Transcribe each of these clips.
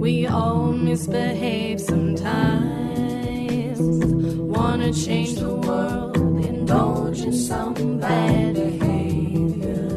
We all misbehave sometimes. Wanna change the world, indulge in some bad behavior.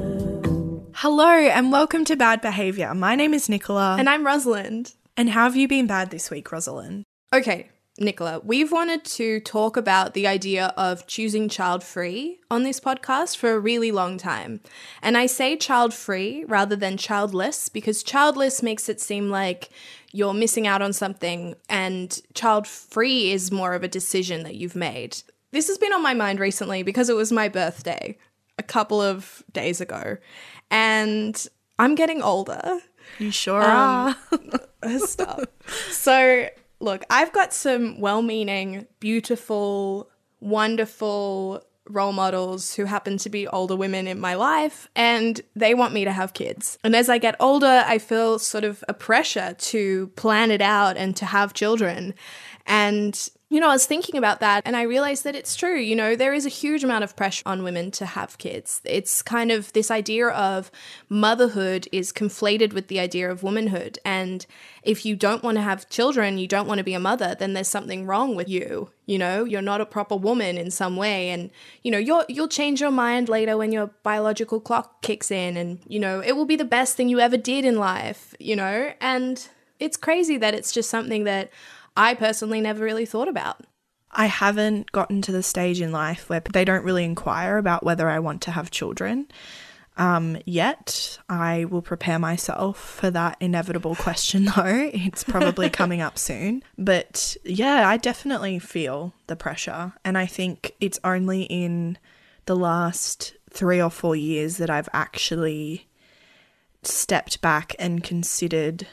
Hello and welcome to Bad Behavior. My name is Nicola. And I'm Rosalind. and how have you been bad this week, Rosalind? Okay, Nicola, we've wanted to talk about the idea of choosing child free on this podcast for a really long time. And I say child free rather than childless because childless makes it seem like you're missing out on something, and child free is more of a decision that you've made. This has been on my mind recently because it was my birthday a couple of days ago. And I'm getting older. You sure are. Um, stop. So, look, I've got some well meaning, beautiful, wonderful role models who happen to be older women in my life, and they want me to have kids. And as I get older, I feel sort of a pressure to plan it out and to have children. And you know, I was thinking about that and I realized that it's true. You know, there is a huge amount of pressure on women to have kids. It's kind of this idea of motherhood is conflated with the idea of womanhood. And if you don't want to have children, you don't want to be a mother, then there's something wrong with you. You know, you're not a proper woman in some way. And, you know, you're, you'll change your mind later when your biological clock kicks in and, you know, it will be the best thing you ever did in life, you know? And it's crazy that it's just something that I personally never really thought about. I haven't gotten to the stage in life where they don't really inquire about whether I want to have children um, yet. I will prepare myself for that inevitable question, though. It's probably coming up soon. But yeah, I definitely feel the pressure. And I think it's only in the last three or four years that I've actually stepped back and considered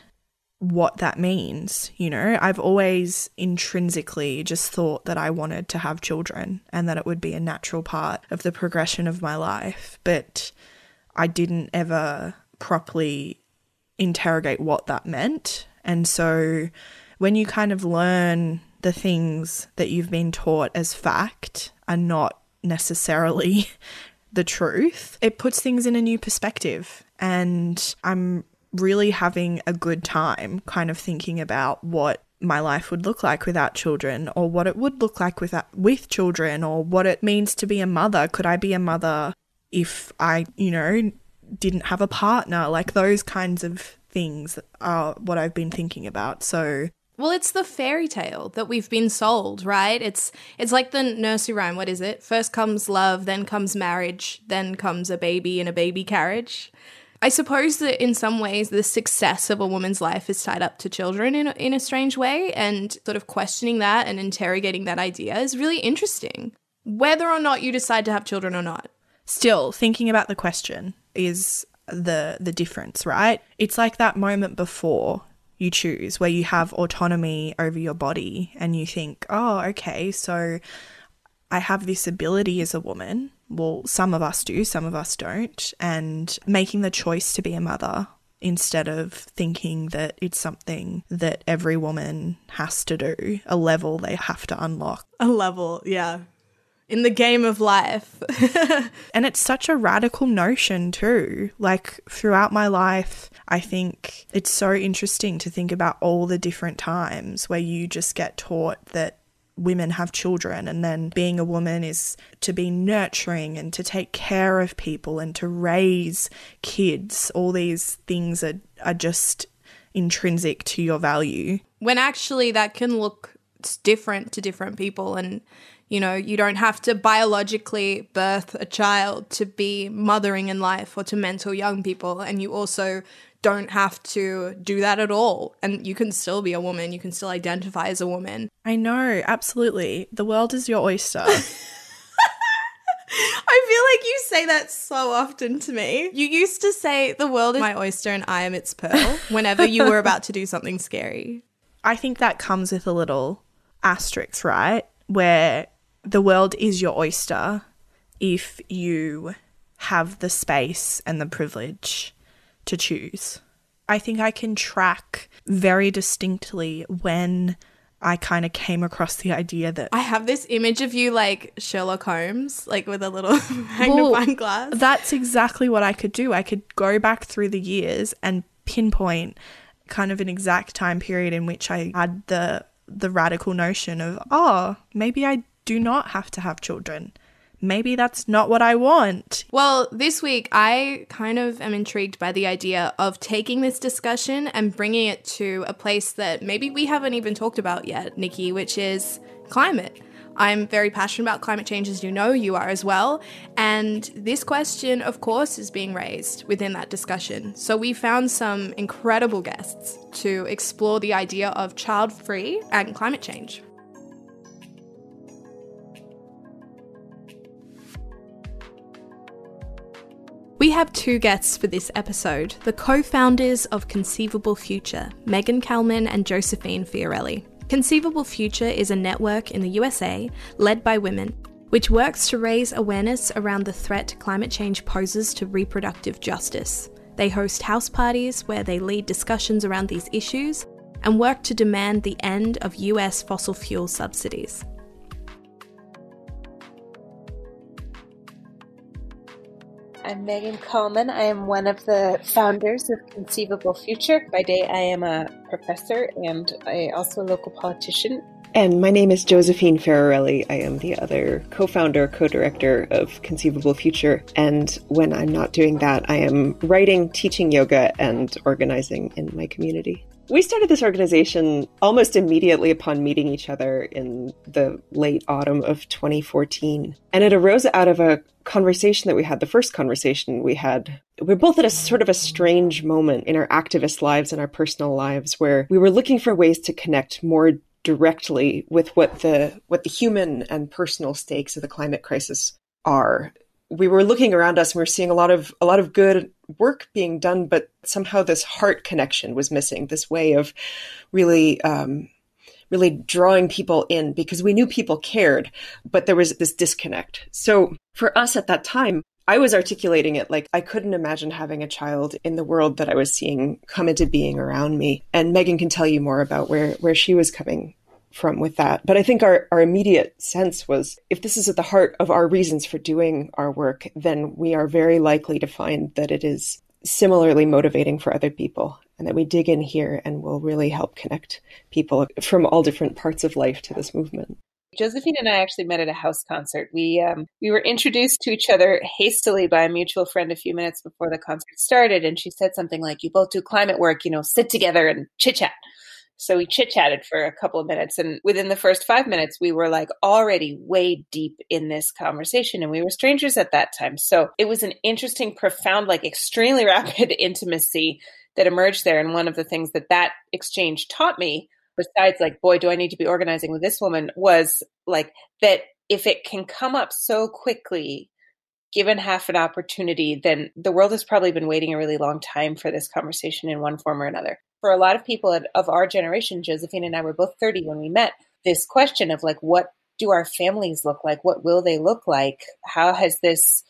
what that means. You know, I've always intrinsically just thought that I wanted to have children and that it would be a natural part of the progression of my life. But I didn't ever properly interrogate what that meant. And so when you kind of learn the things that you've been taught as fact are not necessarily the truth, it puts things in a new perspective. And I'm really having a good time kind of thinking about what my life would look like without children or what it would look like without with children or what it means to be a mother could i be a mother if i you know didn't have a partner like those kinds of things are what i've been thinking about so Well, it's the fairy tale that we've been sold, right? It's it's like the nursery rhyme. What is it? First comes love, then comes marriage, then comes a baby in a baby carriage. I suppose that in some ways the success of a woman's life is tied up to children in a, in a strange way, and sort of questioning that and interrogating that idea is really interesting. Whether or not you decide to have children or not. still thinking about the question is the the difference right it's like that moment before you choose where you have autonomy over your body and you think oh okay so i have this ability as a woman well some of us do some of us don't and making the choice to be a mother instead of thinking that it's something that every woman has to do a level they have to unlock A level, yeah. In the game of life. And it's such a radical notion, too. Like, throughout my life, I think it's so interesting to think about all the different times where you just get taught that women have children, and then being a woman is to be nurturing and to take care of people and to raise kids. All these things are, are just intrinsic to your value. when actually that can look different to different people and you know you don't have to biologically birth a child to be mothering in life or to mentor young people and you also don't have to do that at all and you can still be a woman you can still identify as a woman I know, absolutely. The world is your oyster. I feel like you say that so often to me. You used to say, The world is my oyster and I am its pearl whenever you were about to do something scary. I think that comes with a little asterisk, right? Where the world is your oyster if you have the space and the privilege to choose. I think I can track very distinctly when I kind of came across the idea that I have this image of you like Sherlock Holmes, like with a little magnifying glass. That's exactly what I could do. I could go back through the years and pinpoint kind of an exact time period in which I had the the radical notion of, oh, maybe I do not have to have children. Maybe that's not what I want. Well, this week I kind of am intrigued by the idea of taking this discussion and bringing it to a place that maybe we haven't even talked about yet, Nikki, which is climate. I'm very passionate about climate change, as you know, you are as well. And this question, of course, is being raised within that discussion. So we found some incredible guests to explore the idea of child free and climate change. We have two guests for this episode the co founders of Conceivable Future, Meghan Kallman and Josephine Ferorelli. Conceivable Future is a network in the USA led by women, which works to raise awareness around the threat climate change poses to reproductive justice. They host house parties where they lead discussions around these issues and work to demand the end of US fossil fuel subsidies. I'm Meghan Kallman. I am one of the founders of Conceivable Future. By day, I am a professor and I also a local politician. And my name is Josephine Ferorelli. I am the other co founder, co director of Conceivable Future. And when I'm not doing that, I am writing, teaching yoga, and organizing in my community. We started this organization almost immediately upon meeting each other in the late autumn of 2014. And it arose out of a conversation that we had, the first conversation we had. We are both at a sort of a strange moment in our activist lives and our personal lives where we were looking for ways to connect more directly with what the what the human and personal stakes of the climate crisis are we were looking around us and we were seeing a lot of a lot of good work being done, but somehow this heart connection was missing. This way of really, um, really drawing people in because we knew people cared, but there was this disconnect. So for us at that time, I was articulating it like I couldn't imagine having a child in the world that I was seeing come into being around me. And Meghan can tell you more about where where she was coming from with that. But I think our, our immediate sense was if this is at the heart of our reasons for doing our work, then we are very likely to find that it is similarly motivating for other people and that we dig in here and will really help connect people from all different parts of life to this movement. Josephine and I actually met at a house concert. We um, we were introduced to each other hastily by a mutual friend a few minutes before the concert started, and she said something like, "You both do climate work, you know, sit together and chit chat." So we chit chatted for a couple of minutes. And within the first five minutes, we were like already way deep in this conversation. And we were strangers at that time. So it was an interesting, profound, like extremely rapid intimacy that emerged there. And one of the things that that exchange taught me, besides like, boy, do I need to be organizing with this woman, was like that if it can come up so quickly given half an opportunity, then the world has probably been waiting a really long time for this conversation in one form or another for a lot of people of our generation, Josephine and I were both 30 when we met, this question of like, what do our families look like? What will they look like? How has this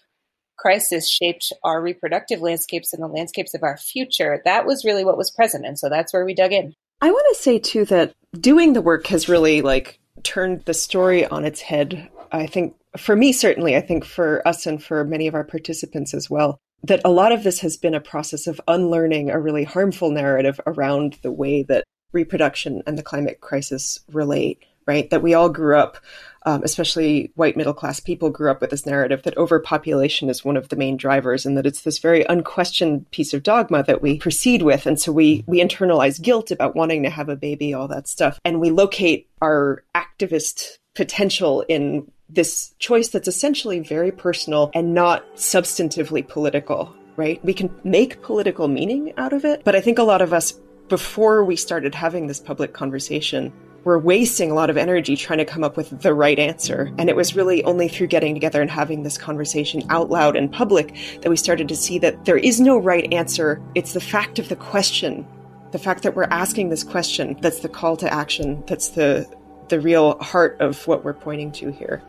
crisis shaped our reproductive landscapes and the landscapes of our future? That was really what was present. And so that's where we dug in. I want to say too that doing the work has really like turned the story on its head. I think for me, certainly, I think for us and for many of our participants as well, that a lot of this has been a process of unlearning a really harmful narrative around the way that reproduction and the climate crisis relate, right? That we all grew up, um, especially white middle class people grew up with this narrative that overpopulation is one of the main drivers and that it's this very unquestioned piece of dogma that we proceed with. And so we, we internalize guilt about wanting to have a baby, all that stuff. And we locate our activist potential in this choice that's essentially very personal and not substantively political, right? We can make political meaning out of it, but I think a lot of us, before we started having this public conversation, were wasting a lot of energy trying to come up with the right answer. And it was really only through getting together and having this conversation out loud in public that we started to see that there is no right answer. It's the fact of the question, the fact that we're asking this question that's the call to action, that's the the real heart of what we're pointing to here.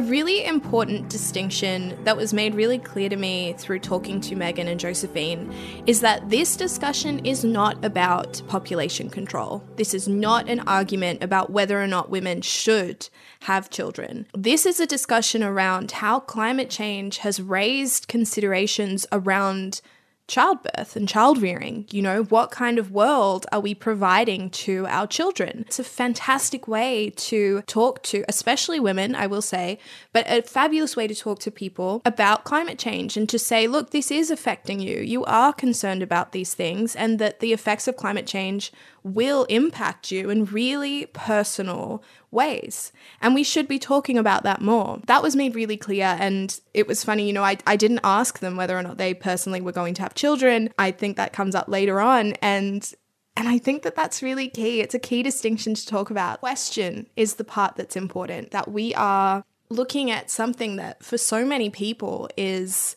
A really important distinction that was made really clear to me through talking to Meghan and Josephine is that this discussion is not about population control. This is not an argument about whether or not women should have children. This is a discussion around how climate change has raised considerations around childbirth and child rearing. You know, what kind of world are we providing to our children? It's a fantastic way to talk to, especially women, I will say, but a fabulous way to talk to people about climate change and to say, look, this is affecting you. You are concerned about these things, and that the effects of climate change will impact you in really personal ways. And we should be talking about that more. That was made really clear. And it was funny, you know, I, I didn't ask them whether or not they personally were going to have children. I think that comes up later on. And and I think that that's really key. It's a key distinction to talk about. Question is the part that's important that we are looking at something that for so many people is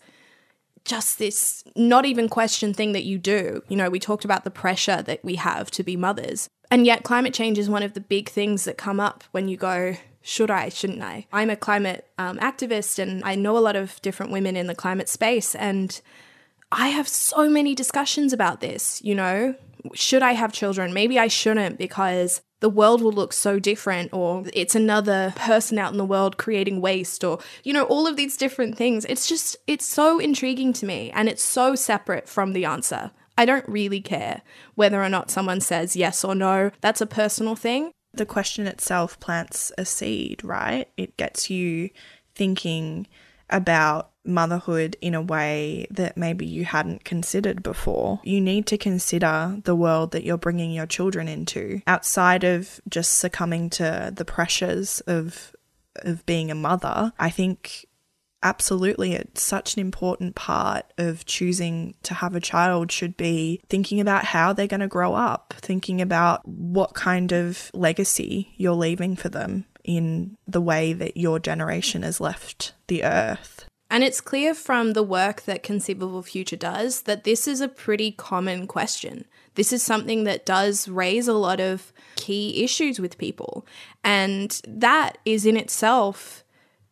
just this not even question thing that you do. You know, we talked about the pressure that we have to be mothers. And yet, climate change is one of the big things that come up when you go, should I, shouldn't I? I'm a climate um, activist and I know a lot of different women in the climate space. And I have so many discussions about this. You know, should I have children? Maybe I shouldn't because the world will look so different, or it's another person out in the world creating waste, or, you know, all of these different things. It's just, it's so intriguing to me and it's so separate from the answer. I don't really care whether or not someone says yes or no. That's a personal thing. The question itself plants a seed, right? It gets you thinking about motherhood in a way that maybe you hadn't considered before. You need to consider the world that you're bringing your children into outside of just succumbing to the pressures of of being a mother. I think absolutely it's such an important part of choosing to have a child should be thinking about how they're going to grow up, thinking about what kind of legacy you're leaving for them in the way that your generation has left the earth. And it's clear from the work that Conceivable Future does that this is a pretty common question. This is something that does raise a lot of key issues with people. And that is in itself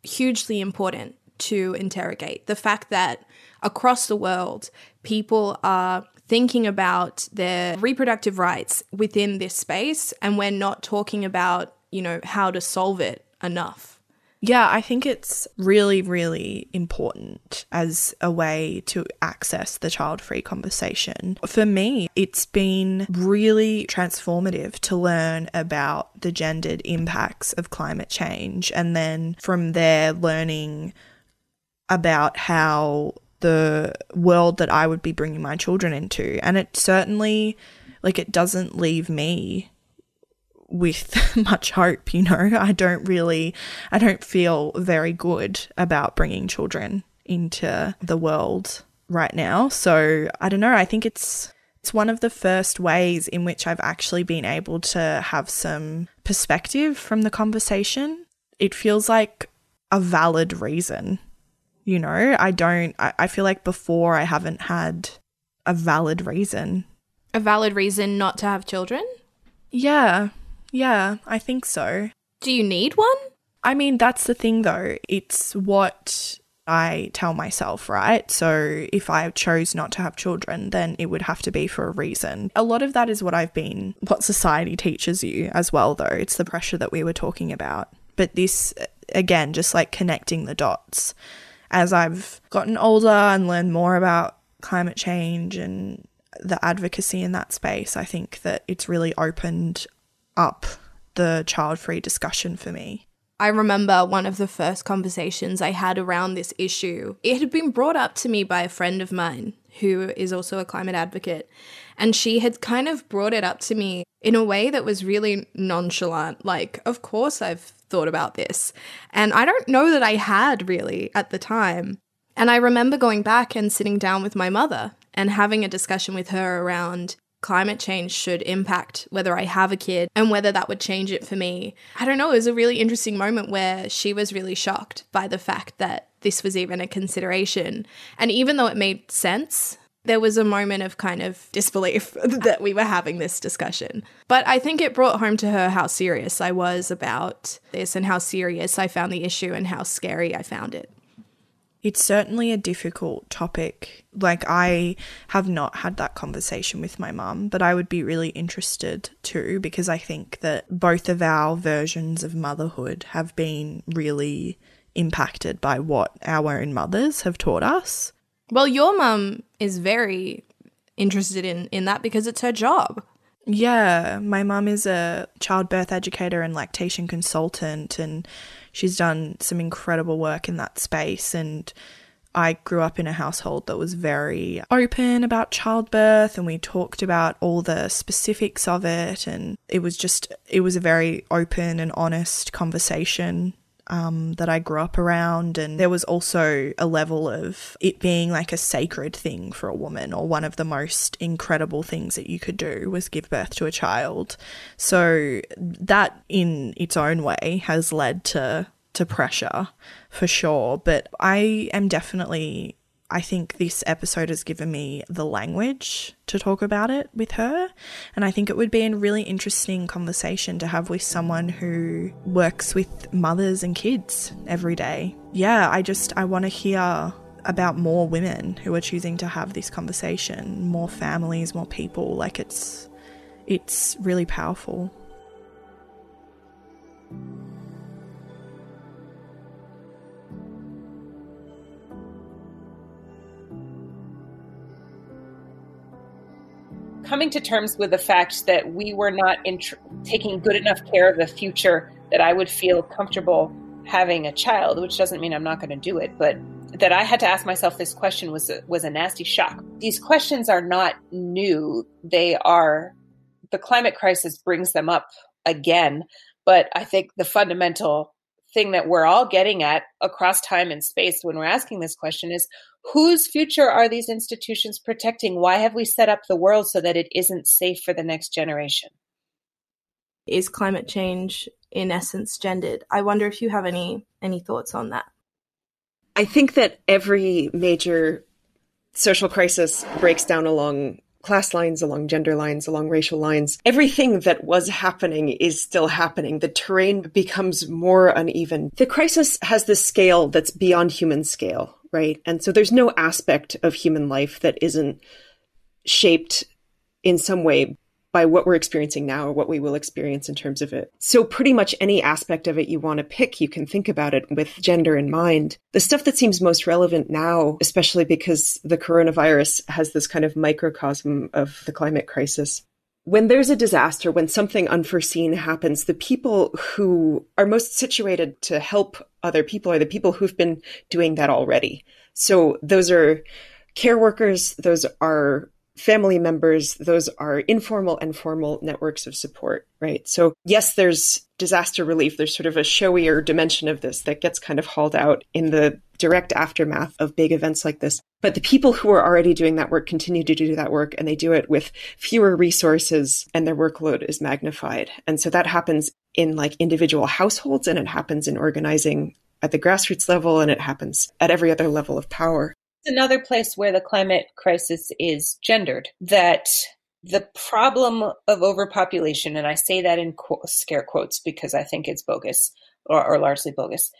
hugely important to interrogate. The fact that across the world, people are thinking about their reproductive rights within this space, and we're not talking about, you know, how to solve it enough. Yeah, I think it's really, really important as a way to access the child free conversation. For me, it's been really transformative to learn about the gendered impacts of climate change and then from there learning about how the world that I would be bringing my children into. And it certainly, like, it doesn't leave me with much hope, you know. I don't really, I don't feel very good about bringing children into the world right now. So I don't know. I think it's, it's one of the first ways in which I've actually been able to have some perspective from the conversation. It feels like a valid reason, you know. I don't, I, I feel like before I haven't had a valid reason. A valid reason not to have children? Yeah, yeah, I think so. Do you need one? I mean, that's the thing though. It's what I tell myself, right? So if I chose not to have children, then it would have to be for a reason. A lot of that is what I've been, what society teaches you as well, though. It's the pressure that we were talking about. But this, again, just like connecting the dots. As I've gotten older and learned more about climate change and the advocacy in that space, I think that it's really opened up the child free discussion for me. I remember one of the first conversations I had around this issue. It had been brought up to me by a friend of mine who is also a climate advocate. And she had kind of brought it up to me in a way that was really nonchalant. Like, of course, I've thought about this. And I don't know that I had really at the time. And I remember going back and sitting down with my mother and having a discussion with her around climate change should impact whether I have a kid and whether that would change it for me. I don't know, it was a really interesting moment where she was really shocked by the fact that this was even a consideration. And even though it made sense, there was a moment of kind of disbelief that we were having this discussion. But I think it brought home to her how serious I was about this and how serious I found the issue and how scary I found it. It's certainly a difficult topic. Like, I have not had that conversation with my mum, but I would be really interested too, because I think that both of our versions of motherhood have been really impacted by what our own mothers have taught us. Well, your mum is very interested in, in that because it's her job. Yeah, my mum is a childbirth educator and lactation consultant, and she's done some incredible work in that space. And I grew up in a household that was very open about childbirth, and we talked about all the specifics of it. And it was just, it was a very open and honest conversation um, that I grew up around. And there was also a level of it being like a sacred thing for a woman, or one of the most incredible things that you could do was give birth to a child. So that in its own way has led to to pressure for sure but i am definitely I think this episode has given me the language to talk about it with her. And I think it would be a really interesting conversation to have with someone who works with mothers and kids every day. Yeah, I just, I want to hear about more women who are choosing to have this conversation, more families, more people. Like it's, it's really powerful. Coming to terms with the fact that we were not tr- taking good enough care of the future that I would feel comfortable having a child, which doesn't mean I'm not going to do it, but that I had to ask myself this question was a, was a nasty shock. These questions are not new; they are the climate crisis brings them up again. But I think the fundamental thing that we're all getting at across time and space when we're asking this question is whose future are these institutions protecting? Why have we set up the world so that it isn't safe for the next generation? Is climate change in essence gendered? I wonder if you have any any thoughts on that. I think that every major social crisis breaks down along class lines, along gender lines, along racial lines. Everything that was happening is still happening. The terrain becomes more uneven. The crisis has this scale that's beyond human scale right? And so there's no aspect of human life that isn't shaped in some way by what we're experiencing now or what we will experience in terms of it. So pretty much any aspect of it you want to pick, you can think about it with gender in mind. The stuff that seems most relevant now, especially because the coronavirus has this kind of microcosm of the climate crisis, when there's a disaster, when something unforeseen happens, the people who are most situated to help other people are the people who've been doing that already. So those are care workers, those are family members, those are informal and formal networks of support, right? So, yes, there's disaster relief. There's sort of a showier dimension of this that gets kind of hauled out in the direct aftermath of big events like this. But the people who are already doing that work continue to do that work and they do it with fewer resources and their workload is magnified. And so that happens in like individual households and it happens in organizing at the grassroots level and it happens at every other level of power another place where the climate crisis is gendered that the problem of overpopulation, and I say that in qu- scare quotes because I think it's bogus or, or largely bogus,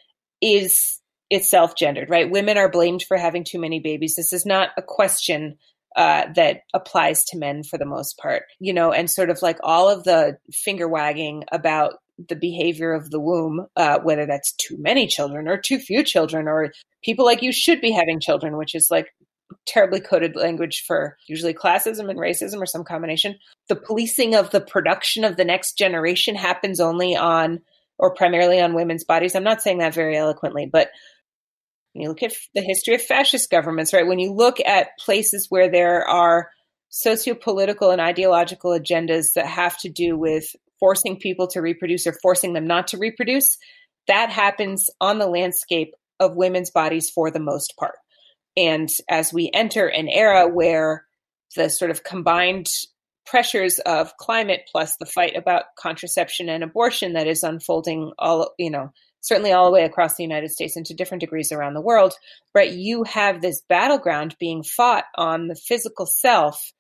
is itself gendered, right? Women are blamed for having too many babies. This is not a question uh, that applies to men for the most part, you know, and sort of like all of the finger wagging about the behavior of the womb, uh, whether that's too many children or too few children, or people like you should be having children, which is like terribly coded language for usually classism and racism or some combination. The policing of the production of the next generation happens only on or primarily on women's bodies. I'm not saying that very eloquently, but when you look at the history of fascist governments, right? When you look at places where there are socio-political and ideological agendas that have to do with forcing people to reproduce or forcing them not to reproduce, that happens on the landscape of women's bodies for the most part. And as we enter an era where the sort of combined pressures of climate plus the fight about contraception and abortion that is unfolding all, you know, certainly all the way across the United States and to different degrees around the world, right? You have this battleground being fought on the physical self,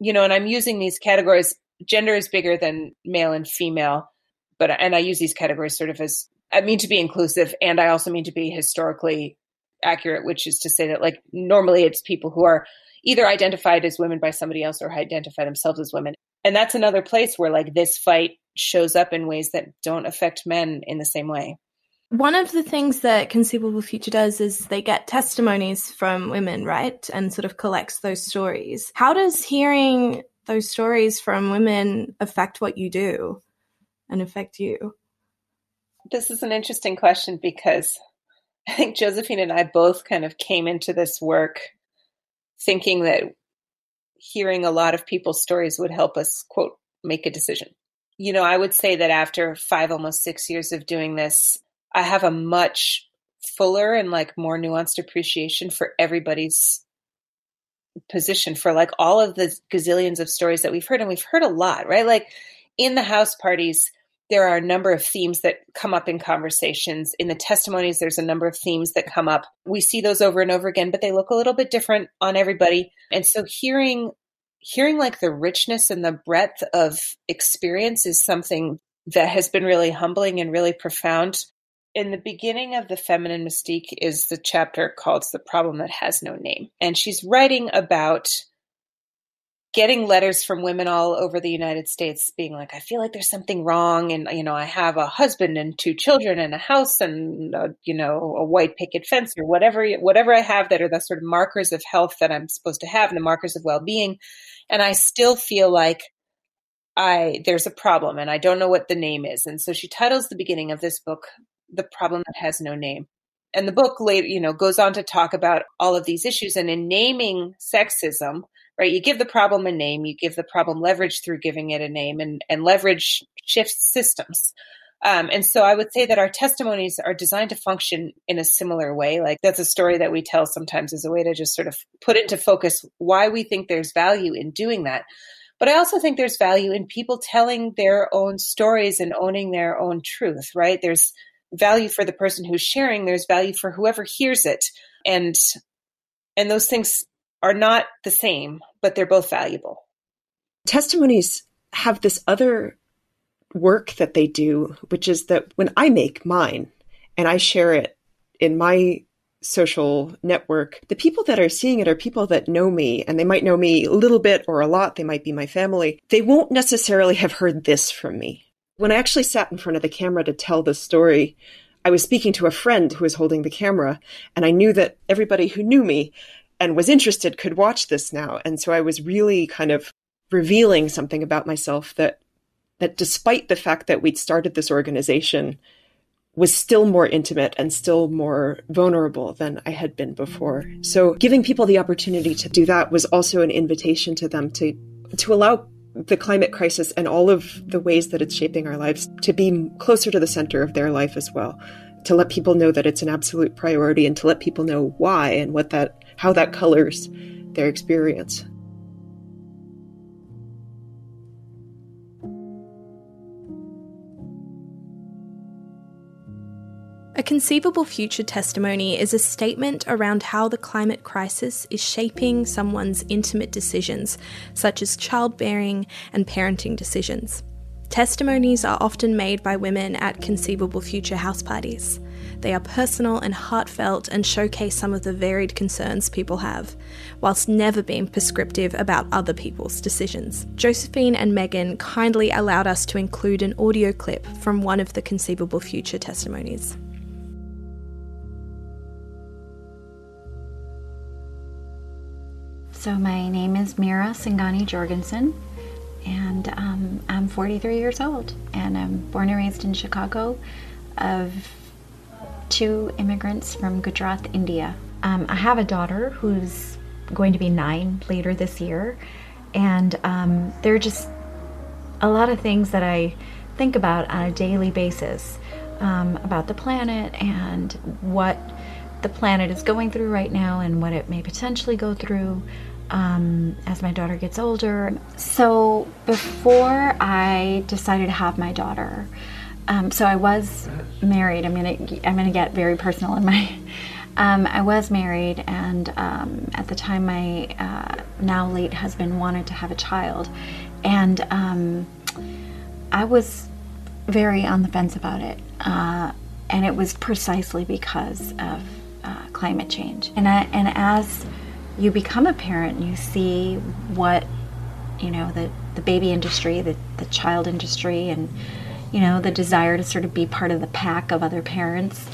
you know, and I'm using these categories. Gender is bigger than male and female, but, and I use these categories sort of as, I mean to be inclusive, and I also mean to be historically accurate, which is to say that, like, normally it's people who are either identified as women by somebody else or identify themselves as women. And that's another place where, like, this fight shows up in ways that don't affect men in the same way. One of the things that Conceivable Future does is they get testimonies from women, right? And sort of collects those stories. How does hearing those stories from women affect what you do and affect you? This is an interesting question because I think Josephine and I both kind of came into this work thinking that hearing a lot of people's stories would help us, quote, make a decision. You know, I would say that after five, almost six years of doing this, I have a much fuller and like more nuanced appreciation for everybody's position for like all of the gazillions of stories that we've heard and we've heard a lot right? Like in the house parties there are a number of themes that come up in conversations. In the testimonies there's a number of themes that come up. We see those over and over again but they look a little bit different on everybody. And so hearing hearing like the richness and the breadth of experience is something that has been really humbling and really profound in the beginning of the feminine mystique is the chapter called the problem that has no name and she's writing about getting letters from women all over the united states being like i feel like there's something wrong and you know i have a husband and two children and a house and a, you know a white picket fence or whatever whatever i have that are the sort of markers of health that i'm supposed to have and the markers of well-being and i still feel like I there's a problem and I don't know what the name is. And so she titles the beginning of this book the problem that has no name. And the book later, you know, goes on to talk about all of these issues. And in naming sexism, right, you give the problem a name, you give the problem leverage through giving it a name, and, and leverage shifts systems. Um, and so I would say that our testimonies are designed to function in a similar way. Like that's a story that we tell sometimes as a way to just sort of put into focus why we think there's value in doing that. But I also think there's value in people telling their own stories and owning their own truth, right? There's value for the person who's sharing there's value for whoever hears it. And and those things are not the same but they're both valuable. Testimonies have this other work that they do which is that when i make mine and i share it in my social network the people that are seeing it are people that know me and they might know me a little bit or a lot. They might be my family. They won't necessarily have heard this from me when I actually sat in front of the camera to tell the story, I was speaking to a friend who was holding the camera, and I knew that everybody who knew me and was interested could watch this now. And so I was really kind of revealing something about myself that that despite the fact that we'd started this organization was still more intimate and still more vulnerable than I had been before. So giving people the opportunity to do that was also an invitation to them to to allow the climate crisis and all of the ways that it's shaping our lives to be closer to the center of their life as well to let people know that it's an absolute priority and to let people know why and what that how that colors their experience A conceivable future testimony is a statement around how the climate crisis is shaping someone's intimate decisions, such as childbearing and parenting decisions. Testimonies are often made by women at conceivable future house parties. They are personal and heartfelt and showcase some of the varied concerns people have, whilst never being prescriptive about other people's decisions. Josephine and Megan kindly allowed us to include an audio clip from one of the conceivable future testimonies. So, my name is Mira Singani Jorgensen, and um, I'm 43 years old, and I'm born and raised in Chicago of two immigrants from Gujarat, India. Um, I have a daughter who's going to be nine later this year, and um, there are just a lot of things that I think about on a daily basis um, about the planet and what the planet is going through right now and what it may potentially go through um, as my daughter gets older. So before I decided to have my daughter, um, so I was married. I'm gonna I'm gonna get very personal in my. Um, I was married, and um, at the time, my uh, now late husband wanted to have a child, and um, I was very on the fence about it. Uh, and it was precisely because of uh, climate change. And I, and as you become a parent, you see what you know the the baby industry, the the child industry, and you know the desire to sort of be part of the pack of other parents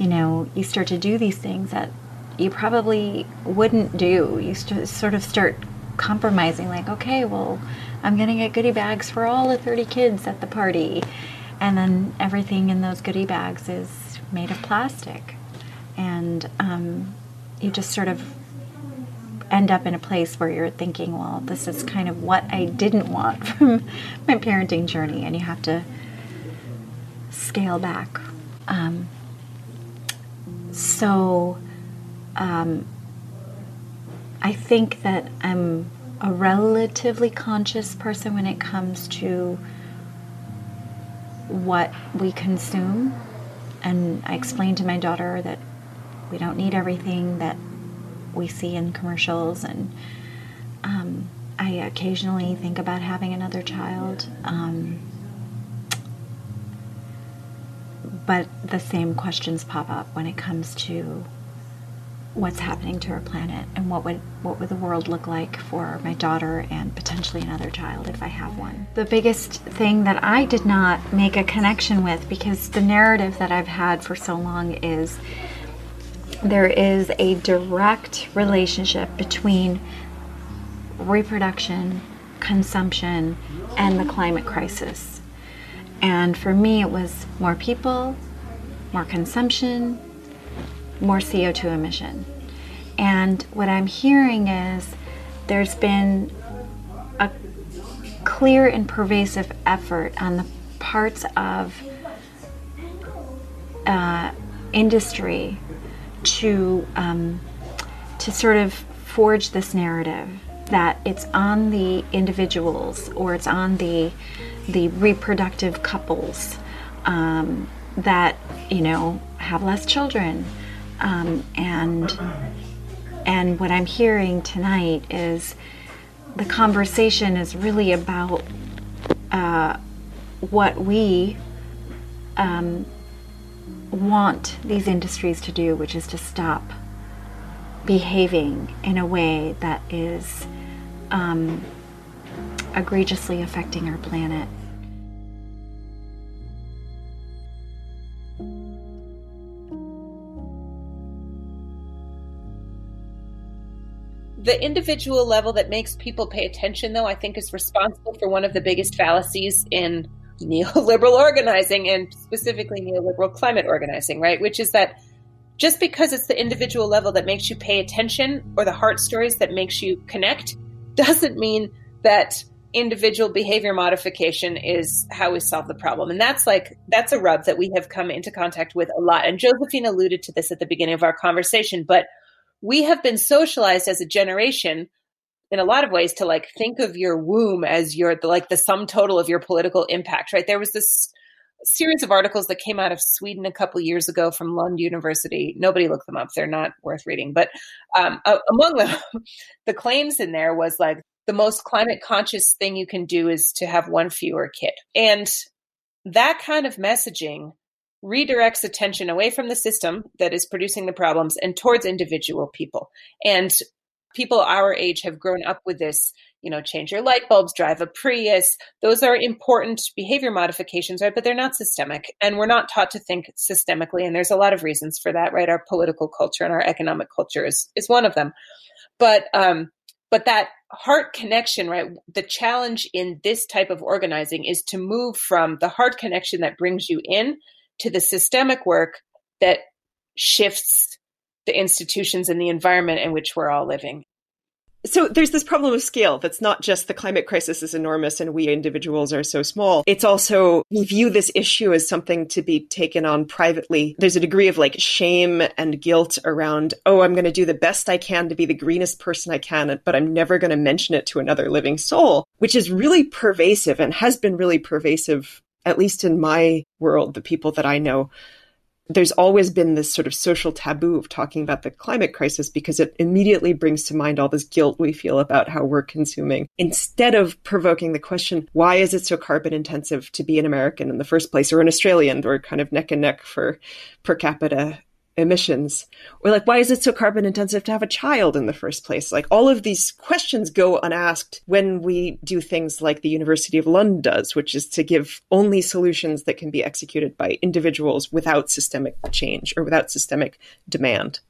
you know, you start to do these things that you probably wouldn't do. You st- sort of start compromising, like, okay, well, I'm going to get goodie bags for all the 30 kids at the party. And then everything in those goodie bags is made of plastic. And um, you just sort of end up in a place where you're thinking, well, this is kind of what I didn't want from my parenting journey. And you have to scale back. Um, so um, I think that I'm a relatively conscious person when it comes to what we consume. And I explained to my daughter that we don't need everything that we see in commercials. And um, I occasionally think about having another child. Um, but the same questions pop up when it comes to what's happening to our planet and what would what would the world look like for my daughter and potentially another child if I have one. The biggest thing that I did not make a connection with because the narrative that I've had for so long is there is a direct relationship between reproduction, consumption, and the climate crisis. And for me, it was more people, more consumption, more CO2 emission. And what I'm hearing is there's been a clear and pervasive effort on the parts of uh, industry to um, to sort of forge this narrative that it's on the individuals or it's on the the reproductive couples um, that you know have less children. Um, and and what I'm hearing tonight is the conversation is really about uh, what we um, want these industries to do, which is to stop behaving in a way that is um, egregiously affecting our planet. The individual level that makes people pay attention, though, I think is responsible for one of the biggest fallacies in neoliberal organizing and specifically neoliberal climate organizing, right? Which is that just because it's the individual level that makes you pay attention or the heart stories that makes you connect doesn't mean that individual behavior modification is how we solve the problem. And that's like, that's a rub that we have come into contact with a lot. And Josephine alluded to this at the beginning of our conversation, but we have been socialized as a generation in a lot of ways to like think of your womb as your, like the sum total of your political impact, right? There was this series of articles that came out of Sweden a couple years ago from Lund University. Nobody looked them up; they're not worth reading. But um, among them, the claims in there was like the most climate conscious thing you can do is to have one fewer kid, and that kind of messaging redirects attention away from the system that is producing the problems and towards individual people. And people our age have grown up with this you know, change your light bulbs, drive a Prius. Those are important behavior modifications, right? But they're not systemic. And we're not taught to think systemically. And there's a lot of reasons for that, right? Our political culture and our economic culture is, is one of them. But, um, but that heart connection, right? The challenge in this type of organizing is to move from the heart connection that brings you in to the systemic work that shifts the institutions and the environment in which we're all living so there's this problem of scale that's not just the climate crisis is enormous and we individuals are so small. It's also we view this issue as something to be taken on privately. There's a degree of like shame and guilt around, oh, I'm going to do the best I can to be the greenest person I can, but I'm never going to mention it to another living soul, which is really pervasive and has been really pervasive At least in my world, the people that I know, there's always been this sort of social taboo of talking about the climate crisis because it immediately brings to mind all this guilt we feel about how we're consuming. Instead of provoking the question, why is it so carbon intensive to be an American in the first place or an Australian? We're kind of neck and neck for per capita emissions or like why is it so carbon intensive to have a child in the first place like all of these questions go unasked when we do things like the university of london does which is to give only solutions that can be executed by individuals without systemic change or without systemic demand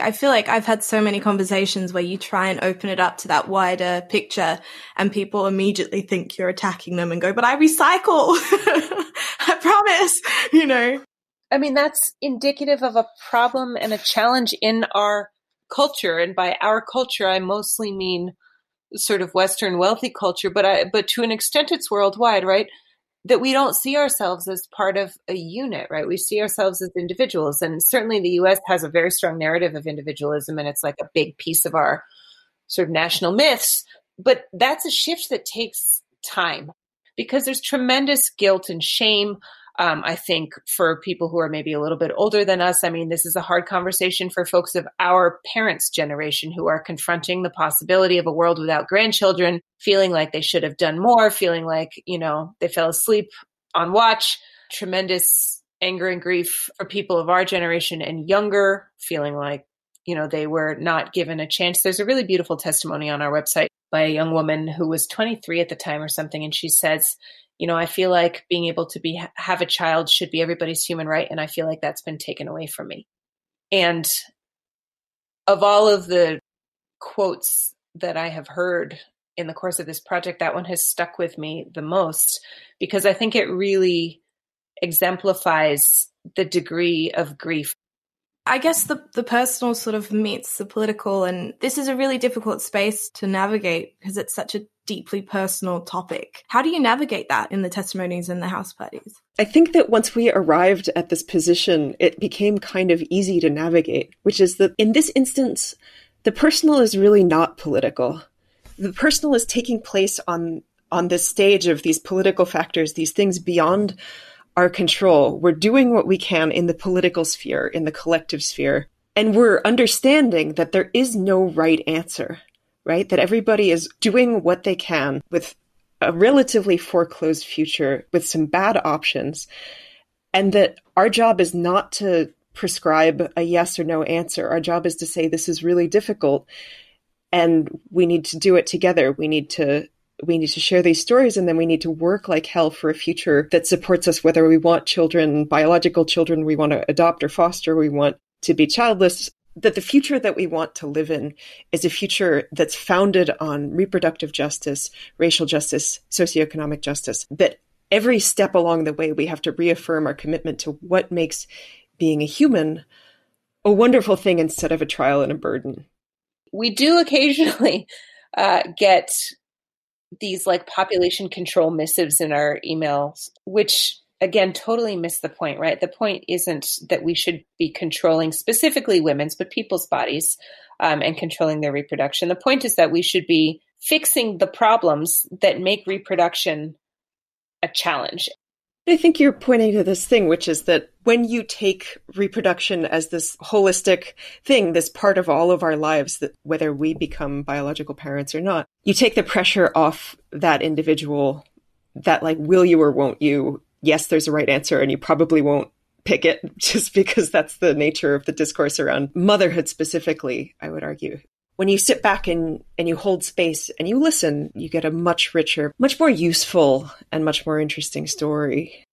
I feel like I've had so many conversations where you try and open it up to that wider picture and people immediately think you're attacking them and go, but I recycle. I promise, you know. I mean, that's indicative of a problem and a challenge in our culture. And by our culture, I mostly mean sort of Western wealthy culture, but I, but to an extent, it's worldwide, right? That we don't see ourselves as part of a unit, right? We see ourselves as individuals. And certainly the US has a very strong narrative of individualism, and it's like a big piece of our sort of national myths. But that's a shift that takes time because there's tremendous guilt and shame um, I think for people who are maybe a little bit older than us, I mean, this is a hard conversation for folks of our parents' generation who are confronting the possibility of a world without grandchildren, feeling like they should have done more, feeling like, you know, they fell asleep on watch, tremendous anger and grief for people of our generation and younger, feeling like, you know, they were not given a chance. There's a really beautiful testimony on our website by a young woman who was 23 at the time or something. And she says, you know, I feel like being able to be have a child should be everybody's human right, and I feel like that's been taken away from me. And of all of the quotes that I have heard in the course of this project, that one has stuck with me the most because I think it really exemplifies the degree of grief I guess the the personal sort of meets the political, and this is a really difficult space to navigate because it's such a deeply personal topic. How do you navigate that in the testimonies and the house parties? I think that once we arrived at this position, it became kind of easy to navigate, which is that in this instance, the personal is really not political. The personal is taking place on on this stage of these political factors, these things beyond our control. We're doing what we can in the political sphere, in the collective sphere. And we're understanding that there is no right answer, right? That everybody is doing what they can with a relatively foreclosed future with some bad options. And that our job is not to prescribe a yes or no answer. Our job is to say, this is really difficult and we need to do it together. We need to we need to share these stories and then we need to work like hell for a future that supports us whether we want children biological children we want to adopt or foster we want to be childless that the future that we want to live in is a future that's founded on reproductive justice racial justice socioeconomic justice that every step along the way we have to reaffirm our commitment to what makes being a human a wonderful thing instead of a trial and a burden. We do occasionally uh, get these like population control missives in our emails, which again totally miss the point, right? The point isn't that we should be controlling specifically women's, but people's bodies um, and controlling their reproduction. The point is that we should be fixing the problems that make reproduction a challenge I think you're pointing to this thing, which is that when you take reproduction as this holistic thing, this part of all of our lives, that whether we become biological parents or not, you take the pressure off that individual that like, will you or won't you? Yes, there's a right answer and you probably won't pick it just because that's the nature of the discourse around motherhood specifically, I would argue when you sit back and, and you hold space and you listen, you get a much richer, much more useful, and much more interesting story.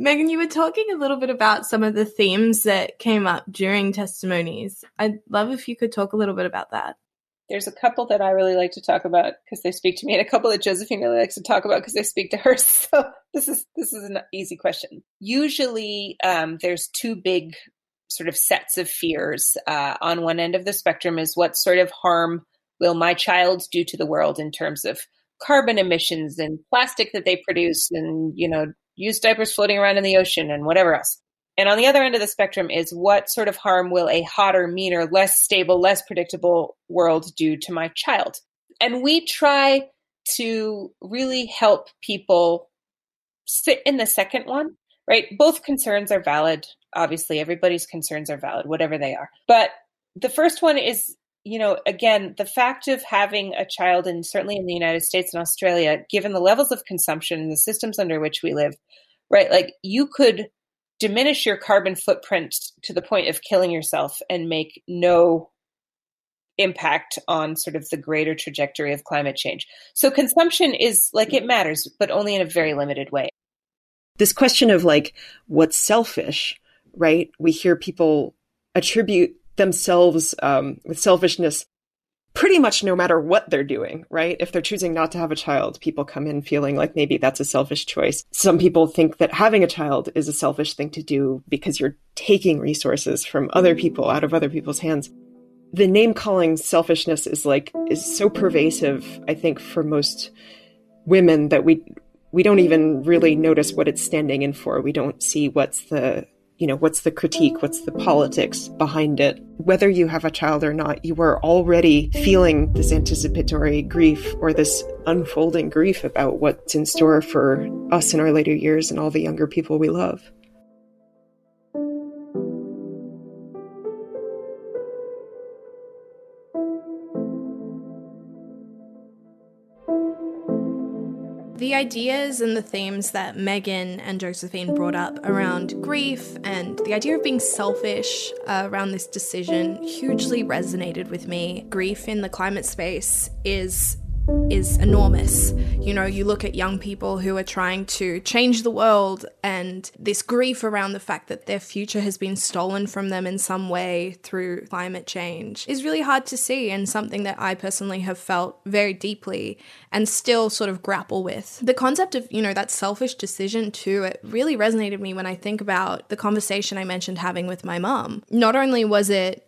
Meghan, you were talking a little bit about some of the themes that came up during testimonies. I'd love if you could talk a little bit about that. There's a couple that I really like to talk about because they speak to me, and a couple that Josephine really likes to talk about because they speak to her. So this is this is an easy question. Usually, um, there's two big sort of sets of fears. Uh, on one end of the spectrum is what sort of harm will my child do to the world in terms of carbon emissions and plastic that they produce and, you know, used diapers floating around in the ocean and whatever else. And on the other end of the spectrum is what sort of harm will a hotter, meaner, less stable, less predictable world do to my child? And we try to really help people sit in the second one, right? Both concerns are valid. Obviously, everybody's concerns are valid, whatever they are. But the first one is, you know, again, the fact of having a child, and certainly in the United States and Australia, given the levels of consumption and the systems under which we live, right? Like you could diminish your carbon footprint to the point of killing yourself and make no impact on sort of the greater trajectory of climate change. So consumption is like it matters, but only in a very limited way. This question of like what's selfish, right? We hear people attribute themselves um, with selfishness pretty much no matter what they're doing, right? If they're choosing not to have a child, people come in feeling like maybe that's a selfish choice. Some people think that having a child is a selfish thing to do because you're taking resources from other mm. people out of other people's hands the name calling selfishness is like is so pervasive i think for most women that we we don't even really notice what it's standing in for we don't see what's the you know what's the critique what's the politics behind it? Whether you have a child or not you are already feeling this anticipatory grief or this unfolding grief about what's in store for us in our later years and all the younger people we love The ideas and the themes that Meghan and Josephine brought up around grief and the idea of being selfish uh, around this decision hugely resonated with me. Grief in the climate space is is enormous. You know, you look at young people who are trying to change the world, and this grief around the fact that their future has been stolen from them in some way through climate change is really hard to see, and something that I personally have felt very deeply and still sort of grapple with. The concept of, you know, that selfish decision too, it really resonated with me when I think about the conversation I mentioned having with my mum. Not only was it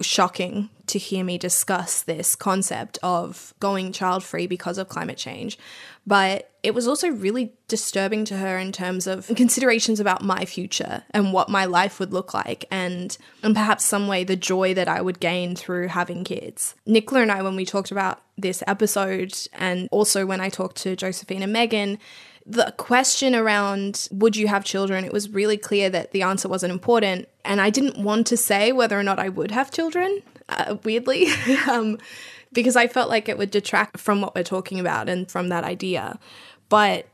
shocking to hear me discuss this concept of going child free because of climate change. But it was also really disturbing to her in terms of considerations about my future and what my life would look like, and, and perhaps some way the joy that I would gain through having kids. Nicola and I, when we talked about this episode, and also when I talked to Josephine and Meghan, the question around would you have children, it was really clear that the answer wasn't important. And I didn't want to say whether or not I would have children, uh, weirdly, um, because I felt like it would detract from what we're talking about and from that idea. But,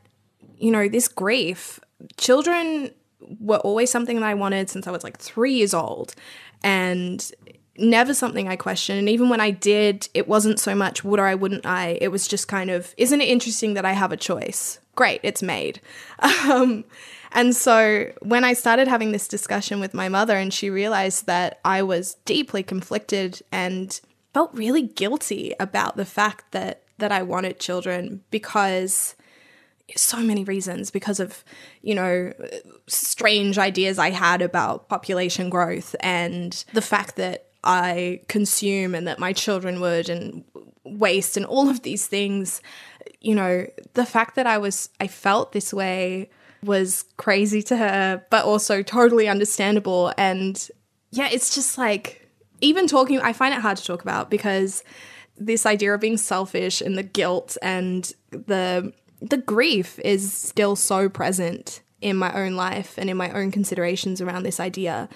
you know, this grief, children were always something that I wanted since I was like three years old. And never something I questioned. And even when I did, it wasn't so much would or I wouldn't I. It was just kind of, isn't it interesting that I have a choice? Great, it's made. Um, and so when I started having this discussion with my mother, and she realized that I was deeply conflicted and felt really guilty about the fact that that I wanted children because so many reasons because of you know strange ideas I had about population growth and the fact that I consume and that my children would and waste and all of these things you know, the fact that I was, I felt this way was crazy to her, but also totally understandable. And yeah, it's just like, even talking, I find it hard to talk about because this idea of being selfish and the guilt and the the grief is still so present in my own life and in my own considerations around this idea.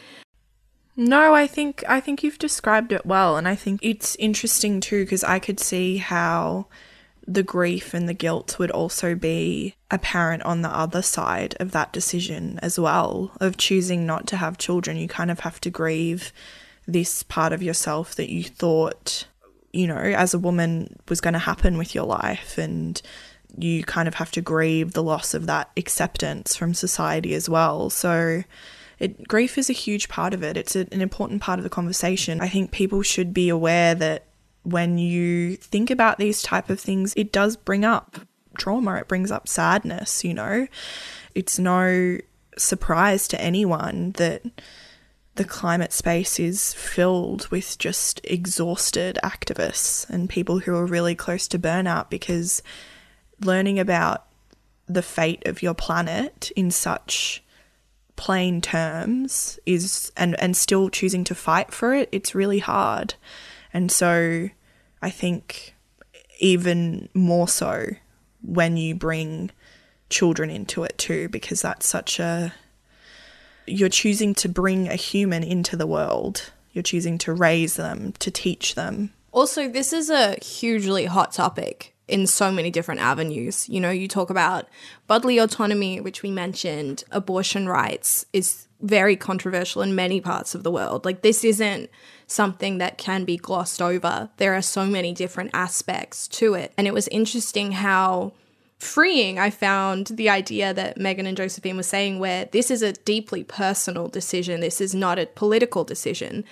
No, I think I think you've described it well and I think it's interesting too because I could see how the grief and the guilt would also be apparent on the other side of that decision as well of choosing not to have children. You kind of have to grieve this part of yourself that you thought, you know, as a woman was going to happen with your life. And you kind of have to grieve the loss of that acceptance from society as well. So, it, grief is a huge part of it. It's a, an important part of the conversation. I think people should be aware that when you think about these type of things, it does bring up trauma, it brings up sadness, you know. It's no surprise to anyone that the climate space is filled with just exhausted activists and people who are really close to burnout because learning about the fate of your planet in such plain terms is and and still choosing to fight for it it's really hard and so I think even more so when you bring children into it too, because that's such a. You're choosing to bring a human into the world. You're choosing to raise them, to teach them. Also, this is a hugely hot topic in so many different avenues. You know, you talk about bodily autonomy, which we mentioned, abortion rights is very controversial in many parts of the world. Like, this isn't something that can be glossed over. There are so many different aspects to it. And it was interesting how freeing I found the idea that Meghan and Josephine were saying, where this is a deeply personal decision, this is not a political decision.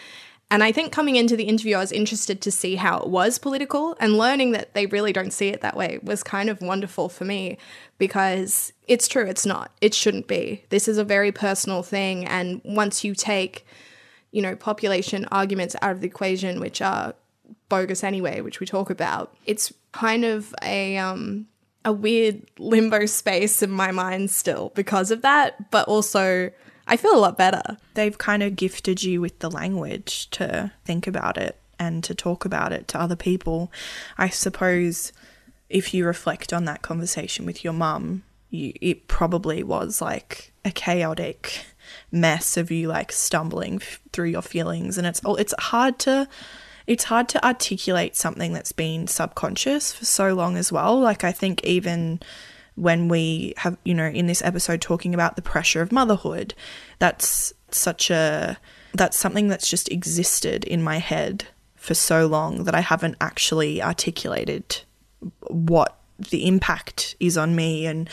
And I think coming into the interview, I was interested to see how it was political, and learning that they really don't see it that way was kind of wonderful for me because it's true, it's not. It shouldn't be. This is a very personal thing. And once you take, you know, population arguments out of the equation, which are bogus anyway, which we talk about, it's kind of a, um, a weird limbo space in my mind still because of that, but also I feel a lot better. They've kind of gifted you with the language to think about it and to talk about it to other people. I suppose if you reflect on that conversation with your mum, you, it probably was like a chaotic mess of you like stumbling f- through your feelings and it's all it's hard to it's hard to articulate something that's been subconscious for so long as well like i think even when we have, you know, in this episode talking about the pressure of motherhood. That's such a, that's something that's just existed in my head for so long that I haven't actually articulated what the impact is on me and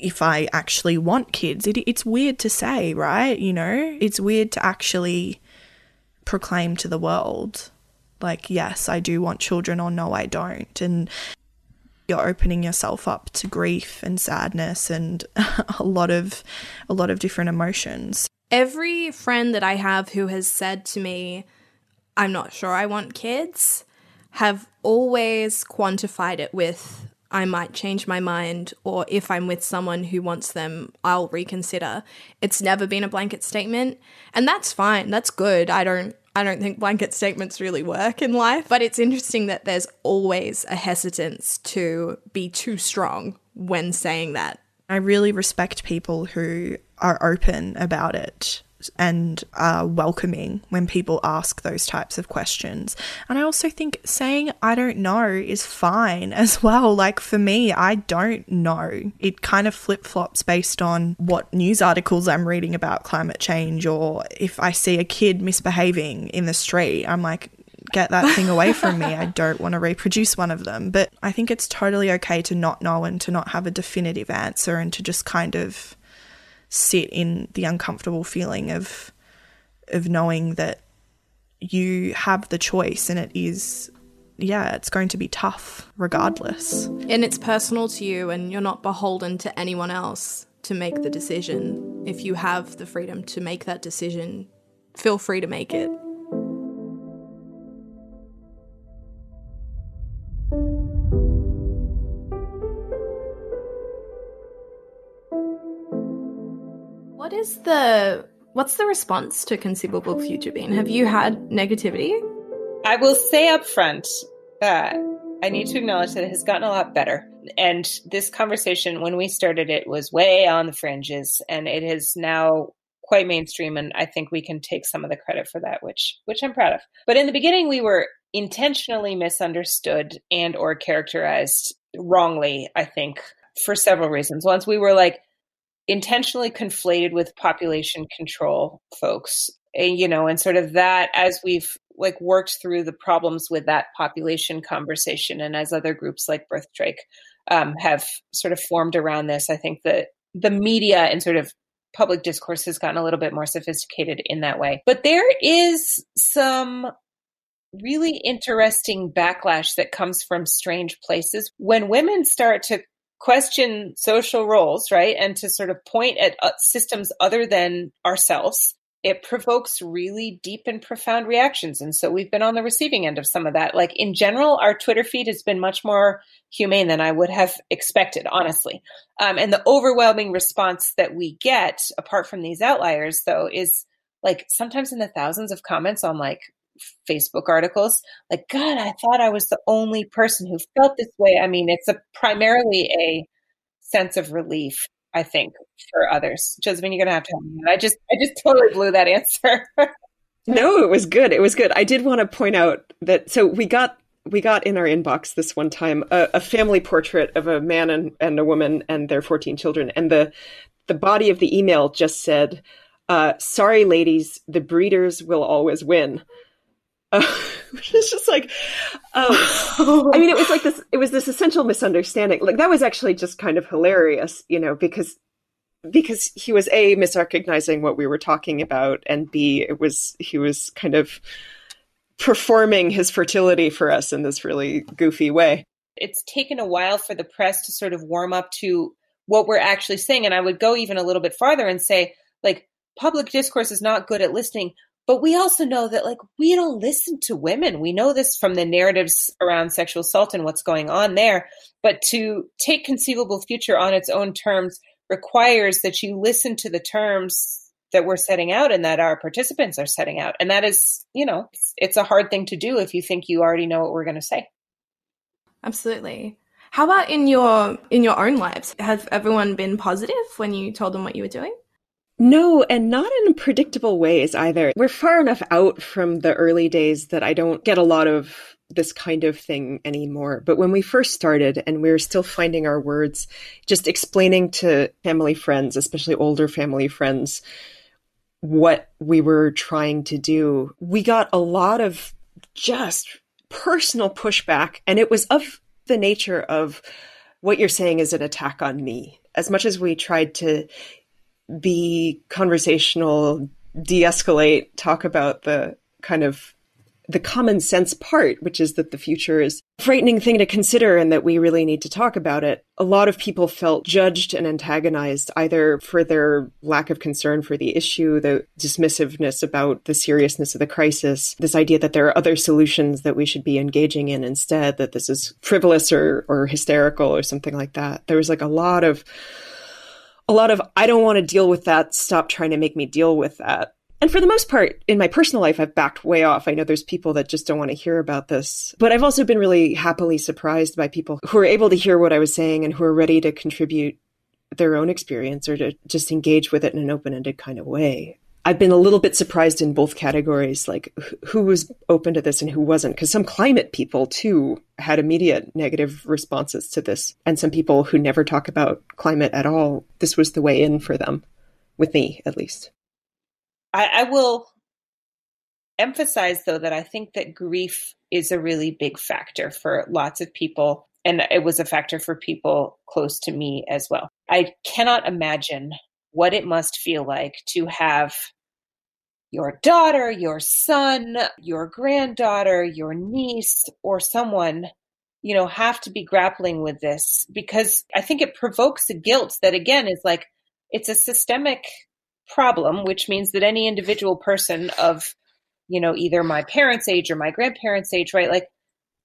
if I actually want kids. It, it's weird to say, right? You know, it's weird to actually proclaim to the world, like, yes, I do want children, or no, I don't. And you're opening yourself up to grief and sadness and a lot of a lot of different emotions. Every friend that I have who has said to me, I'm not sure I want kids, have always quantified it with I might change my mind, or if I'm with someone who wants them, I'll reconsider. It's never been a blanket statement, and that's fine. That's good. I don't I don't think blanket statements really work in life, but it's interesting that there's always a hesitance to be too strong when saying that. I really respect people who are open about it and are welcoming when people ask those types of questions. And I also think saying I don't know is fine as well. Like for me, I don't know. It kind of flip flops based on what news articles I'm reading about climate change, or if I see a kid misbehaving in the street, I'm like, get that thing away from me. I don't want to reproduce one of them. But I think it's totally okay to not know and to not have a definitive answer and to just kind of sit in the uncomfortable feeling of of knowing that you have the choice and it is yeah, it's going to be tough regardless. And it's personal to you and you're not beholden to anyone else to make the decision. If you have the freedom to make that decision, feel free to make it. What is the what's the response to conceivable future been? Have you had negativity? I will say up front that I need to acknowledge that it has gotten a lot better. And this conversation, when we started it, was way on the fringes, and it is now quite mainstream. And I think we can take some of the credit for that, which which I'm proud of. But in the beginning, we were intentionally misunderstood and or characterized wrongly. I think for several reasons. Once we were like, intentionally conflated with population control folks and, you know and sort of that as we've like worked through the problems with that population conversation and as other groups like birthstrike um, have sort of formed around this i think that the media and sort of public discourse has gotten a little bit more sophisticated in that way. But there is some really interesting backlash that comes from strange places. When women start to question social roles, right? And to sort of point at uh, systems other than ourselves, it provokes really deep and profound reactions. And so we've been on the receiving end of some of that. Like in general, our Twitter feed has been much more humane than I would have expected, honestly. Um, and the overwhelming response that we get, apart from these outliers, though, is like sometimes in the thousands of comments on like Facebook articles. Like, God, I thought I was the only person who felt this way. I mean, it's a primarily a sense of relief, I think, for others. Josephine, you're gonna have to help me. I just I just totally blew that answer. no, it was good. It was good. I did want to point out that so we got we got in our inbox this one time a, a family portrait of a man and, and a woman and their 14 children, and the the body of the email just said, uh, "Sorry, ladies, the breeders will always win." It's just like, um, I mean, it was like this. It was this essential misunderstanding. Like that was actually just kind of hilarious, you know, because because he was a misrecognizing what we were talking about, and b it was he was kind of performing his fertility for us in this really goofy way. It's taken a while for the press to sort of warm up to what we're actually saying, and I would go even a little bit farther and say, like, public discourse is not good at listening but we also know that like we don't listen to women. We know this from the narratives around sexual assault and what's going on there. But to take conceivable future on its own terms requires that you listen to the terms that we're setting out and that our participants are setting out. And that is, you know, it's, a hard thing to do if you think you already know what we're going to say. Absolutely. How about in your in your own lives? Have everyone been positive when you told them what you were doing? No, and not in predictable ways either. We're far enough out from the early days that I don't get a lot of this kind of thing anymore. But when we first started and we were still finding our words, just explaining to family friends, especially older family friends, what we were trying to do, we got a lot of just personal pushback. And it was of the nature of what you're saying is an attack on me. As much as we tried to be conversational, de escalate, talk about the kind of the common sense part, which is that the future is a frightening thing to consider and that we really need to talk about it. A lot of people felt judged and antagonized either for their lack of concern for the issue, the dismissiveness about the seriousness of the crisis, this idea that there are other solutions that we should be engaging in instead, that this is frivolous or, or hysterical or something like that. There was like a lot of a lot of I don't want to deal with that. Stop trying to make me deal with that. And for the most part, in my personal life, I've backed way off. I know there's people that just don't want to hear about this. But I've also been really happily surprised by people who are able to hear what I was saying and who are ready to contribute their own experience or to just engage with it in an open ended kind of way. I've been a little bit surprised in both categories, like who was open to this and who wasn't, because some climate people too had immediate negative responses to this. And some people who never talk about climate at all, this was the way in for them, with me at least. I, I will emphasize, though, that I think that grief is a really big factor for lots of people. And it was a factor for people close to me as well. I cannot imagine what it must feel like to have your daughter, your son, your granddaughter, your niece, or someone, you know, have to be grappling with this because I think it provokes a guilt that, again, is like it's a systemic problem, which means that any individual person of, you know, either my parents' age or my grandparents' age, right? Like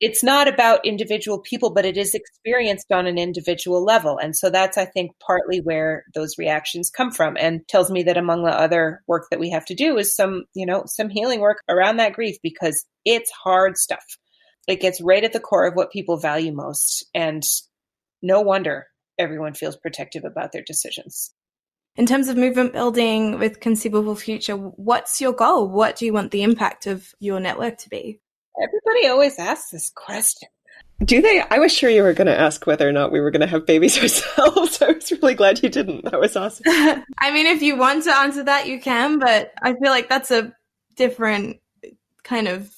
it's not about individual people, but it is mm-hmm. experienced on an individual level. And so that's, I think, partly where those reactions come from and tells me that among the other work that we have to do is some, you know, some healing work around that grief because it's hard stuff. It gets right at the core of what people value most. And no wonder everyone feels protective about their decisions. In terms of movement building with Conceivable Future, what's your goal? What do you want the impact of your network to be? Everybody always asks this question. Do they? I was sure you were going to ask whether or not we were going to have babies ourselves. I was really glad you didn't. That was awesome. I mean, if you want to answer that, you can, but I feel like that's a different kind of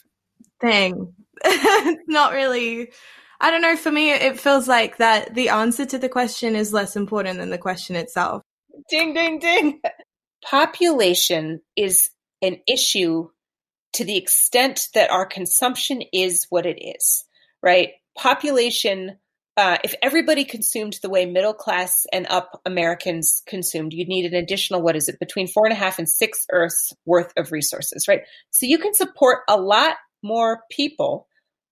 thing. It's not really. I don't know. For me, it feels like that the answer to the question is less important than the question itself. Ding, ding, ding. Population is an issue to the extent that our consumption is what it is, right? Population, uh, if everybody consumed the way middle class and up Americans consumed, you'd need an additional, what is it, between four and a half and six Earths worth of resources, right? So you can support a lot more people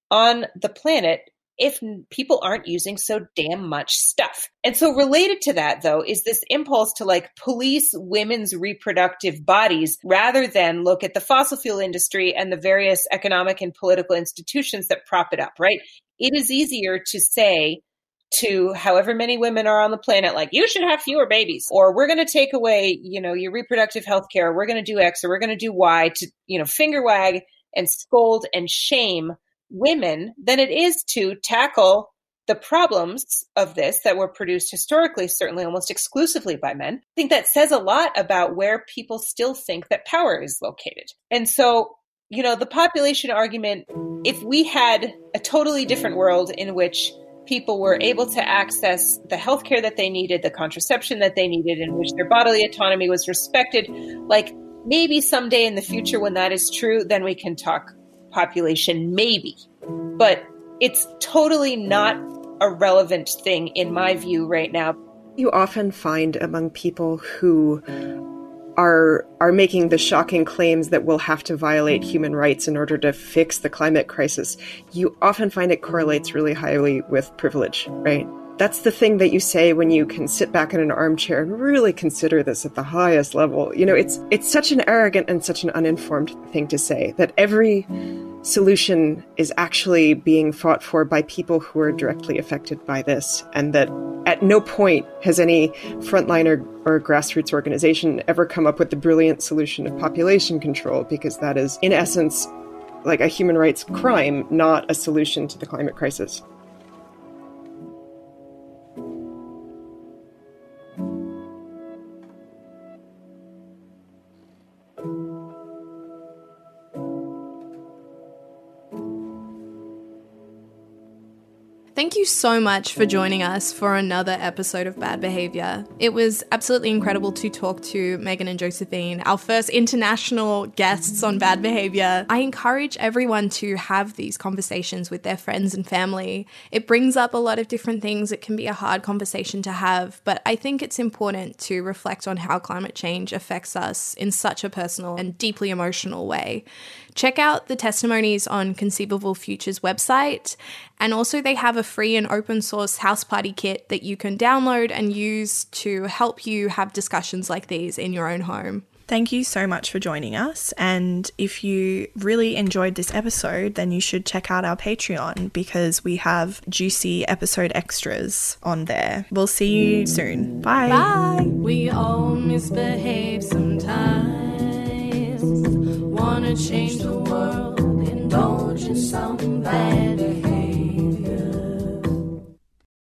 on the planet if people aren't using so damn much stuff. And so related to that though is this impulse to like police women's reproductive bodies rather than look at the fossil fuel industry and the various economic and political institutions that prop it up, right? It is easier to say to however many women are on the planet like you should have fewer babies or we're going to take away you know your reproductive health care we're going to do x or we're going to do y to you know finger wag and scold and shame women than it is to tackle the problems of this that were produced historically, certainly almost exclusively by men, I think that says a lot about where people still think that power is located. And so, you know, the population argument, if we had a totally different world in which people were able to access the healthcare that they needed, the contraception that they needed, in which their bodily autonomy was respected, like maybe someday in the future when that is true, then we can talk population, maybe. But it's totally not a relevant thing in my view right now. You often find among people who are are making the shocking claims that we'll have to violate human rights in order to fix the climate crisis. You often find it correlates really highly with privilege, right? That's the thing that you say when you can sit back in an armchair and really consider this at the highest level. You know, it's it's such an arrogant and such an uninformed thing to say that every solution is actually being fought for by people who are directly affected by this, and that at no point has any frontliner or grassroots organization ever come up with the brilliant solution of population control, because that is, in essence, like a human rights crime, not a solution to the climate crisis. Thank you so much for joining us for another episode of Bad Behavior. It was absolutely incredible to talk to Meghan and Josephine, our first international guests on Bad Behavior. I encourage everyone to have these conversations with their friends and family. It brings up a lot of different things. It can be a hard conversation to have, but I think it's important to reflect on how climate change affects us in such a personal and deeply emotional way. Check out the testimonies on Conceivable Future's website. And also, they have a free and open source house party kit that you can download and use to help you have discussions like these in your own home. Thank you so much for joining us. And if you really enjoyed this episode, then you should check out our Patreon because we have juicy episode extras on there. We'll see you mm. soon. Bye. Bye. We all misbehave sometimes wanna change the world, indulge in some bad.